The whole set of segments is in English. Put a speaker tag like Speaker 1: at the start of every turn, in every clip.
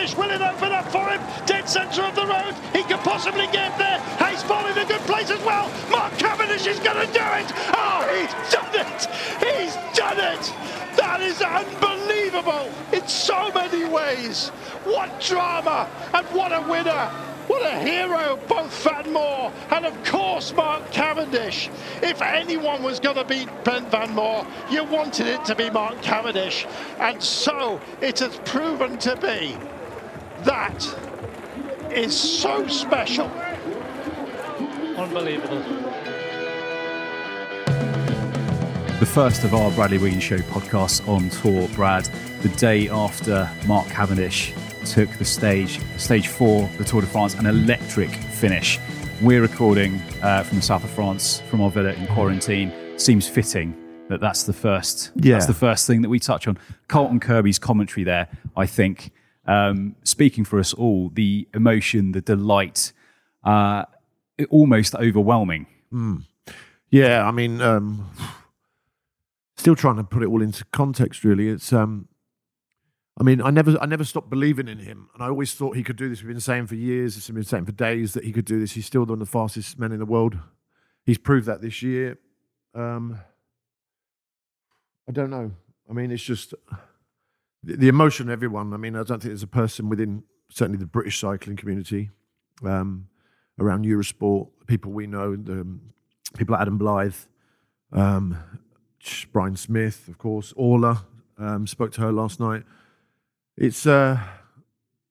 Speaker 1: Cavendish. Will it open up for him? Dead centre of the road. He could possibly get there. Hayes Ball in a good place as well. Mark Cavendish is going to do it. Oh, he's done it. He's done it. That is unbelievable in so many ways. What drama and what a winner. What a hero, both Van Moer and, of course, Mark Cavendish. If anyone was going to beat Ben Van Moer, you wanted it to be Mark Cavendish. And so it has proven to be. That is so special.
Speaker 2: Unbelievable.
Speaker 3: The first of our Bradley Wiggins Show podcasts on tour, Brad, the day after Mark Cavendish took the stage, stage four, the Tour de France, an electric finish. We're recording uh, from the south of France, from our villa in quarantine. Seems fitting that that's the first.
Speaker 4: Yeah.
Speaker 3: That's the first thing that we touch on. Carlton Kirby's commentary there, I think, um, speaking for us all, the emotion, the delight, uh, almost overwhelming.
Speaker 4: Yeah, I mean, um, still trying to put it all into context. Really, it's. Um, I mean, I never, I never stopped believing in him, and I always thought he could do this. We've been saying for years, it's been saying for days that he could do this. He's still one of the fastest men in the world. He's proved that this year. Um, I don't know. I mean, it's just the, emotion of everyone. I mean, I don't think there's a person within certainly the British cycling community um, around Eurosport, people we know, the um, people like Adam Blythe, um, Brian Smith, of course, Orla. Um, spoke to her last night. It's uh,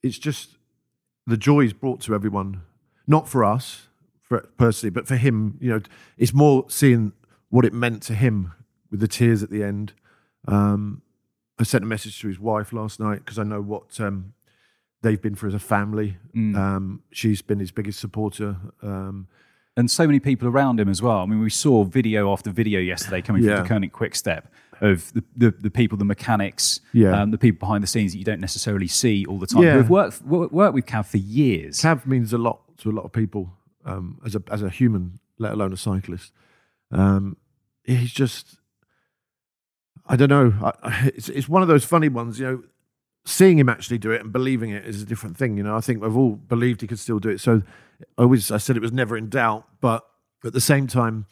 Speaker 4: it's just the joy is brought to everyone, not for us, for personally, but for him. You know, it's more seeing what it meant to him with the tears at the end. Um, I sent a message to his wife last night because I know what um, they've been through as a family. Um, she's been his biggest supporter. Um,
Speaker 3: and so many people around him as well. I mean, we saw video after video yesterday coming
Speaker 4: Yeah.
Speaker 3: from the Koenig Quick Step of the, the, the people, the mechanics,
Speaker 4: Yeah.
Speaker 3: um, the people behind the scenes that you don't necessarily see all the time.
Speaker 4: Yeah.
Speaker 3: Have worked, worked with Cav for years.
Speaker 4: Cav means a lot to a lot of people um, as a as a human, let alone a cyclist. Um, he's just, I don't know. I, it's it's one of those funny ones, you know. Seeing him actually do it and believing it is a different thing, you know. I think we've all believed he could still do it. So, I always I said it was never in doubt, but at the same time,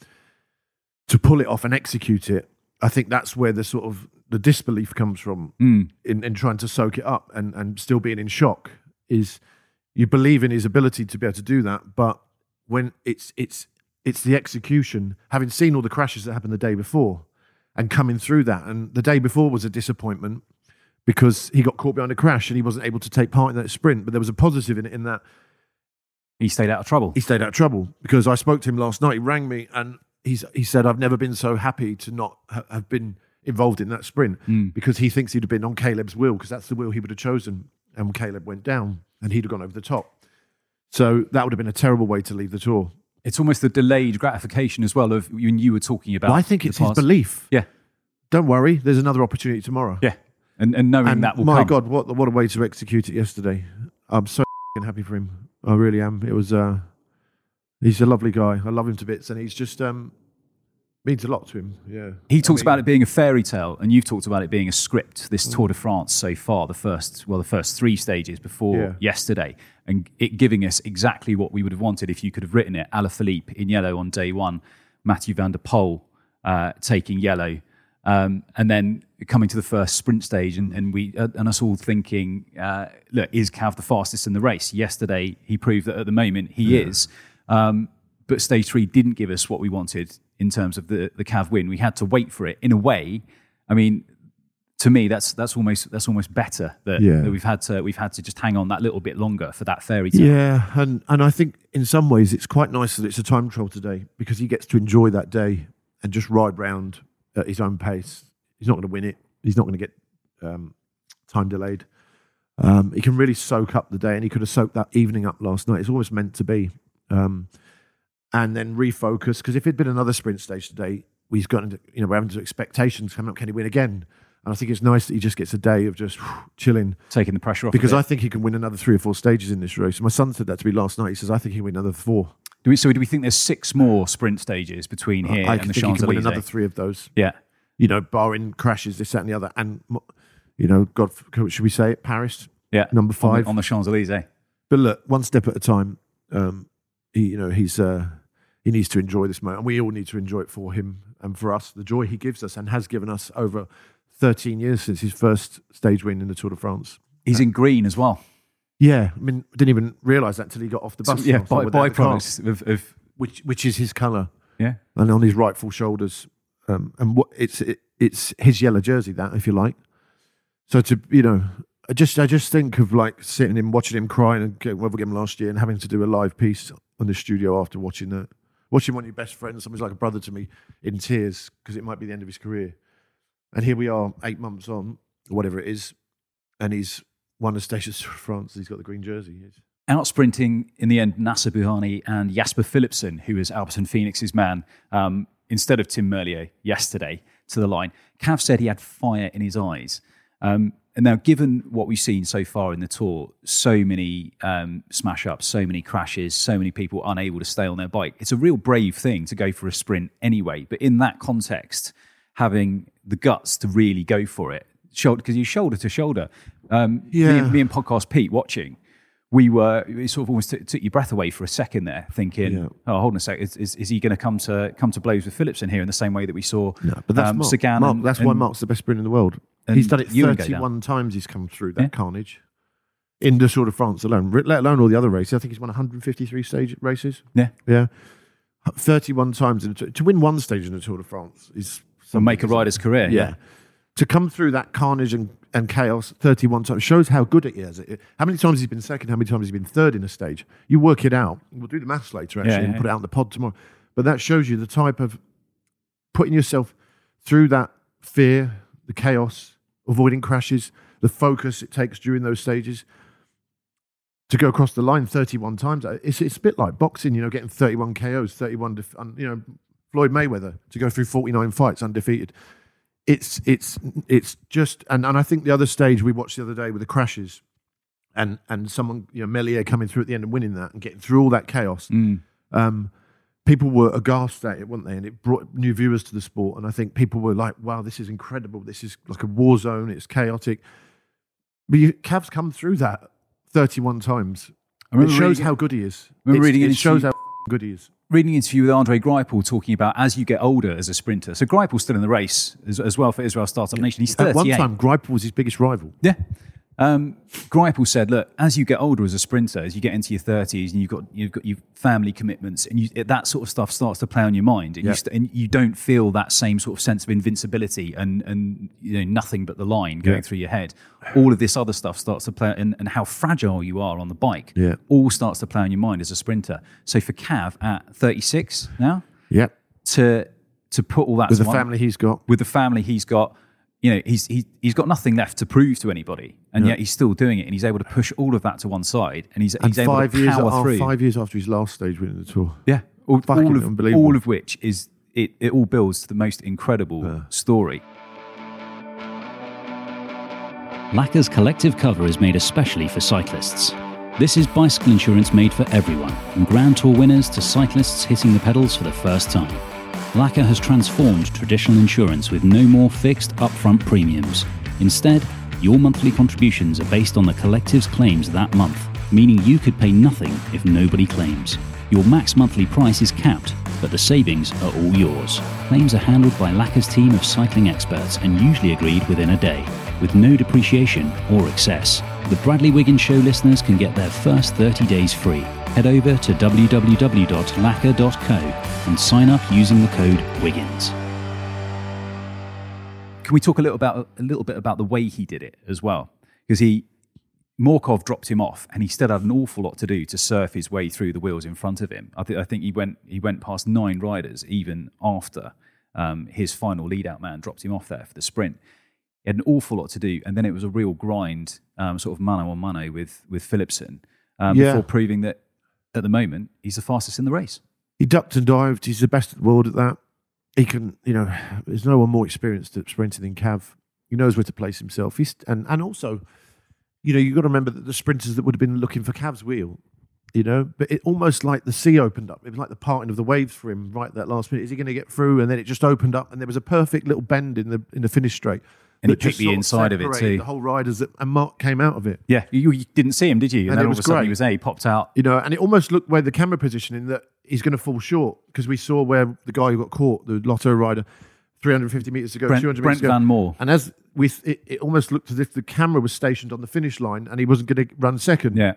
Speaker 4: to pull it off and execute it, I think that's where the sort of the disbelief comes from hmm. in, in trying to soak it up and, and still being in shock is you believe in his ability to be able to do that, but when it's it's it's the execution, having seen all the crashes that happened the day before and coming through that, and the day before was a disappointment because he got caught behind a crash and he wasn't able to take part in that sprint. But there was a positive in it in that
Speaker 3: He stayed out of trouble.
Speaker 4: he stayed out of trouble because I spoke to him last night. He rang me and he's he said I've never been so happy to not ha- have been involved in that sprint hmm. because he thinks he'd have been on Caleb's wheel because that's the wheel he would have chosen, and Caleb went down and he'd have gone over the top. So that would have been a terrible way to leave the tour.
Speaker 3: It's almost the delayed gratification as well of when you were talking about.
Speaker 4: But I think it's his
Speaker 3: past-
Speaker 4: belief.
Speaker 3: Yeah,
Speaker 4: Don't worry, there's another opportunity tomorrow.
Speaker 3: yeah, and and knowing
Speaker 4: and
Speaker 3: that will
Speaker 4: my
Speaker 3: come.
Speaker 4: God, what what a way to execute it yesterday. I'm so f***ing happy for him. I really am. It was. uh He's a lovely guy. I love him to bits, and he's just um means a lot to him. Yeah.
Speaker 3: He
Speaker 4: I
Speaker 3: talks
Speaker 4: mean-
Speaker 3: about it being a fairy tale, and you've talked about it being a script.
Speaker 4: Mm.
Speaker 3: This Tour de France so far, the first, well, the first three stages before
Speaker 4: Yeah.
Speaker 3: yesterday, and it giving us exactly what we would have wanted if you could have written it. Alaphilippe in yellow on day one, Mathieu van der Poel uh, taking yellow, um, and then coming to the first sprint stage, and, and we uh, and us all thinking, uh, look, is Cav the fastest in the race? Yesterday, he proved that at the moment he is. Um, but stage three didn't give us what we wanted in terms of the the Cav win. We had to wait for it. In a way, I mean, to me, that's that's almost that's almost better that,
Speaker 4: Yeah.
Speaker 3: that we've had to we've had to just hang on that little bit longer for that fairy tale.
Speaker 4: Yeah, and and I think in some ways it's quite nice that it's a time trial today because he gets to enjoy that day and just ride round at his own pace. He's not going to win it. He's not going to get um, time delayed. Um, he can really soak up the day, and he could have soaked that evening up last night. It's always meant to be. Um, and then refocus because if it'd been another sprint stage today, we've got into, you know we're having to expectations coming up. Can he win again? And I think it's nice that he just gets a day of just whew, chilling
Speaker 3: Taking the pressure off.
Speaker 4: because. I think he can win another three or four stages in this race. My son said that to me last night. He says I think he can win another four.
Speaker 3: do we, so do we think there's six more sprint stages between here
Speaker 4: I
Speaker 3: and the
Speaker 4: think he can
Speaker 3: Champs
Speaker 4: win another three of those.
Speaker 3: Yeah.
Speaker 4: You know, barring crashes, this, that, and the other. And you know, God, should we say it? Paris,
Speaker 3: Yeah.
Speaker 4: number
Speaker 3: On
Speaker 4: five.
Speaker 3: the, on the Champs Elysees.
Speaker 4: But look, one step at a time. Um, he, you know, he's uh, he needs to enjoy this moment, and we all need to enjoy it for him and for us. The joy he gives us and has given us over 13 years since his first stage win in the Tour de France.
Speaker 3: He's in green as well.
Speaker 4: Yeah, I mean, didn't even realise that until he got off the
Speaker 3: So,
Speaker 4: bus.
Speaker 3: yeah,
Speaker 4: last
Speaker 3: by,
Speaker 4: without car,
Speaker 3: byproducts of, of
Speaker 4: which which is his colour,
Speaker 3: yeah.
Speaker 4: and on his rightful shoulders, um, and what it's it, it's his yellow jersey that, if you like. So to you know, I just I just think of like sitting and watching him crying and Gent-Wevelgem last year and having to do a live piece on the studio after watching that, watching one of your best friends, somebody's like a brother to me, in tears because it might be the end of his career, and here we are, eight months on, or whatever it is, and he's won the stages of France. He's got the green jersey.
Speaker 3: Out sprinting in the end, Nacer Bouhanni and Jasper Philipsen, who is Alpecin-Fenix's man, um, instead of Tim Merlier yesterday to the line. Cav said he had fire in his eyes. Um, and now, given what we've seen so far in the tour, so many um, smash ups, so many crashes, so many people unable to stay on their bike, it's a real brave thing to go for a sprint anyway. But in that context, having the guts to really go for it, shoulder because you shoulder to shoulder. Um, me,
Speaker 4: Yeah.
Speaker 3: and, me and podcast Pete watching, we were it sort of almost t- took your breath away for a second there, thinking,
Speaker 4: Yeah.
Speaker 3: "Oh, hold on a sec, is, is, is he going to come to come to blows with Philipsen here in the same way that we saw?"
Speaker 4: No, but that's
Speaker 3: um,
Speaker 4: Mark.
Speaker 3: Sagan
Speaker 4: Mark
Speaker 3: and-
Speaker 4: that's why Mark's the best sprinter in the world.
Speaker 3: And
Speaker 4: He's done it
Speaker 3: Ewan go down.
Speaker 4: 31 times. He's come through that
Speaker 3: Yeah.
Speaker 4: carnage in the Tour de France alone, let alone all the other races. I think he's won 153 stage races.
Speaker 3: Yeah,
Speaker 4: Yeah, 31 times in to win one stage in the Tour de France is
Speaker 3: so make a rider's career.
Speaker 4: yeah. To come through that carnage and, and chaos 31 times shows how good he is. It- How many times he's been second, how many times he's been third in a stage. You work it out. We'll do the maths later, actually,
Speaker 3: Yeah,
Speaker 4: and
Speaker 3: yeah.
Speaker 4: put it out in the pod tomorrow. But that shows you the type of putting yourself through that fear, the chaos, avoiding crashes, the focus it takes during those stages to go across the line 31 times. uh, It's, it's a bit like boxing, you know, getting 31 KOs, 31, def- you know, Floyd Mayweather to go through 49 fights undefeated. It's, it's, it's just, and, and I think the other stage we watched the other day with the crashes and, and someone, you know, Merlier coming through at the end and winning that and getting through all that chaos
Speaker 3: Mm.
Speaker 4: um, people were aghast at it, weren't they? And it brought new viewers to the sport. And I think people were like, wow, this is incredible. This is like a war zone. It's chaotic. But you, Cav's come through that 31 times. It shows
Speaker 3: reading-
Speaker 4: how good he is.
Speaker 3: remember
Speaker 4: It's-
Speaker 3: reading
Speaker 4: it shows how good he is.
Speaker 3: reading an interview with Andre Greipel talking about as you get older as a sprinter. So Greipel's still in the race as, as well for Israel Startup Nation. He's 38.
Speaker 4: At one time, Greipel was his biggest rival.
Speaker 3: Yeah. Um, Greipel said, "Look, as you get older as a sprinter, as you get into your thirties, and you've got you've got your family commitments, and you, that sort of stuff starts to play on your mind, and, you st- and you don't feel that same sort of sense of invincibility and and you know nothing but the line going through your head. All of this other stuff starts to play, and, and how fragile you are on the bike,
Speaker 4: Yeah.
Speaker 3: all starts to play on your mind as a sprinter. So for Cav at 36 now,
Speaker 4: Yeah.
Speaker 3: to to put all that
Speaker 4: With the
Speaker 3: one-
Speaker 4: family he's got.
Speaker 3: with the family he's got, you know, he's he, he's got nothing left to prove to anybody, and
Speaker 4: Yeah.
Speaker 3: yet he's still doing it, and he's able to push all of that to one side, and he's
Speaker 4: And
Speaker 3: he's able
Speaker 4: five
Speaker 3: to
Speaker 4: years,
Speaker 3: power
Speaker 4: oh,
Speaker 3: through.
Speaker 4: five years after his last stage winning the tour.
Speaker 3: Yeah, all, all of
Speaker 4: unbelievable.
Speaker 3: all of which is it, it all builds to the most incredible story.
Speaker 2: Laka's collective cover is made especially for cyclists. This is bicycle insurance made for everyone, from Grand Tour winners to cyclists hitting the pedals for the first time. Laka has transformed traditional insurance with no more fixed upfront premiums. Instead, your monthly contributions are based on the collective's claims that month, meaning you could pay nothing if nobody claims. Your max monthly price is capped, but the savings are all yours. Claims are handled by Laka's team of cycling experts and usually agreed within a day, with no depreciation or excess. The Bradley Wiggins Show listeners can get their first 30 days free. Head over to www.laka.co and sign up using the code WIGGINS.
Speaker 3: Can we talk a little about a little bit about the way he did it as well? Because he Morkov dropped him off, and he still had an awful lot to do to surf his way through the wheels in front of him. I think I think he went he went past nine riders even after um, his final lead out man dropped him off there for the sprint. He had an awful lot to do, and then it was a real grind, um, sort of mano on mano with with Philipsen, um,
Speaker 4: Yeah.
Speaker 3: before proving that at the moment he's the fastest in the race.
Speaker 4: He ducked and dived. He's the best in the world at that. He can, you know, there's no one more experienced at sprinting than Cav. He knows where to place himself. He's and and also, you know, you've got to remember that the sprinters that would have been looking for Cav's wheel, you know, but it almost like the sea opened up. It was like the parting of the waves for him right at that last minute. Is he going to get through? And then it just opened up, and there was a perfect little bend in the in the finish straight.
Speaker 3: And he picked the inside of it too.
Speaker 4: The whole riders that, and Mark came out of it.
Speaker 3: Yeah, you, you didn't see him, did you? And,
Speaker 4: And
Speaker 3: then
Speaker 4: it
Speaker 3: all of a sudden he was there. He popped out.
Speaker 4: You know, and it almost looked where the camera positioning that he's going to fall short because we saw where the guy who got caught, the Lotto rider, 350 meters to go,
Speaker 3: Brent,
Speaker 4: 200
Speaker 3: Brent
Speaker 4: meters to go.
Speaker 3: Van Moer.
Speaker 4: And as we, it, it almost looked as if the camera was stationed on the finish line and he wasn't going to run second.
Speaker 3: Yeah,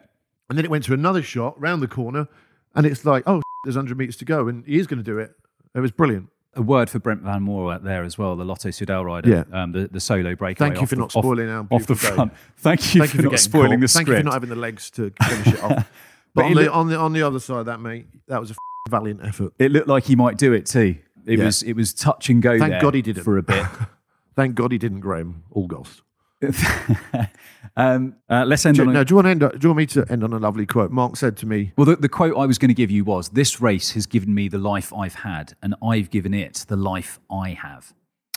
Speaker 4: And then it went to another shot round the corner, and it's like, oh, there's 100 meters to go, and he is going to do it. It was brilliant.
Speaker 3: A word for Brent Van Moer out there as well, the Lotto Soudal rider,
Speaker 4: Yeah.
Speaker 3: um, the, the solo breakaway.
Speaker 4: Thank you for
Speaker 3: the-
Speaker 4: not
Speaker 3: off-
Speaker 4: spoiling our
Speaker 3: off the front. Thank you
Speaker 4: Thank
Speaker 3: for
Speaker 4: you for
Speaker 3: not spoiling
Speaker 4: caught.
Speaker 3: the
Speaker 4: Thank you for not having the legs to finish it off.
Speaker 3: But
Speaker 4: But on, the,
Speaker 3: look-
Speaker 4: on the on the other side of that, mate, that was a valiant effort.
Speaker 3: it looked like he might do it too. It
Speaker 4: Yeah.
Speaker 3: was it was touch and go
Speaker 4: Thank
Speaker 3: there
Speaker 4: God he didn't.
Speaker 3: for a bit.
Speaker 4: Thank God he didn't, Graham Willgoss.
Speaker 3: um, uh, let's end
Speaker 4: Do,
Speaker 3: on a,
Speaker 4: no, do you want to end? Do you want me to end on a lovely quote? Mark said to me,
Speaker 3: Well, the, the quote I was going to give you was This race has given me the life I've had, and I've given it the life I have.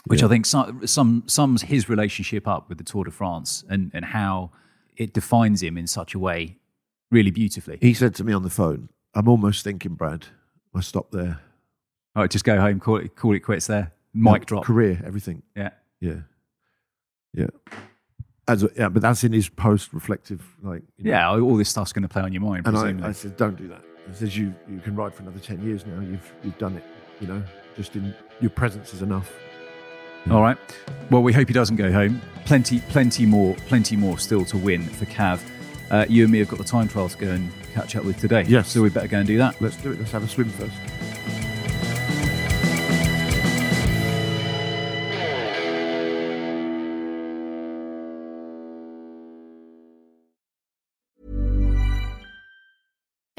Speaker 3: Which I think some, some, sums his relationship up with the Tour de France and, and how it defines him in such a way really beautifully.
Speaker 4: he said to me on the phone, "I'm almost thinking, Brad, I stop there.
Speaker 3: All right, just go home, call it, call it quits there. Mic drop.
Speaker 4: career, everything.
Speaker 3: Yeah.
Speaker 4: Yeah, yeah." As a, yeah, but that's in his post-reflective, like you know.
Speaker 3: Yeah, all this stuff's going to play on your mind.
Speaker 4: And. I, I said, "Don't do that." He says, "You you can ride for another ten years now. You've you've done it. You know, just in your presence is enough."
Speaker 3: All right. Well, we hope he doesn't go home. Plenty, plenty more, plenty more still to win for Cav. Uh, you and me have got the time trial to go and catch up with today.
Speaker 4: Yes.
Speaker 3: So we better go and do that.
Speaker 4: Let's do it. Let's have a swim first.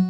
Speaker 5: Mm-hmm.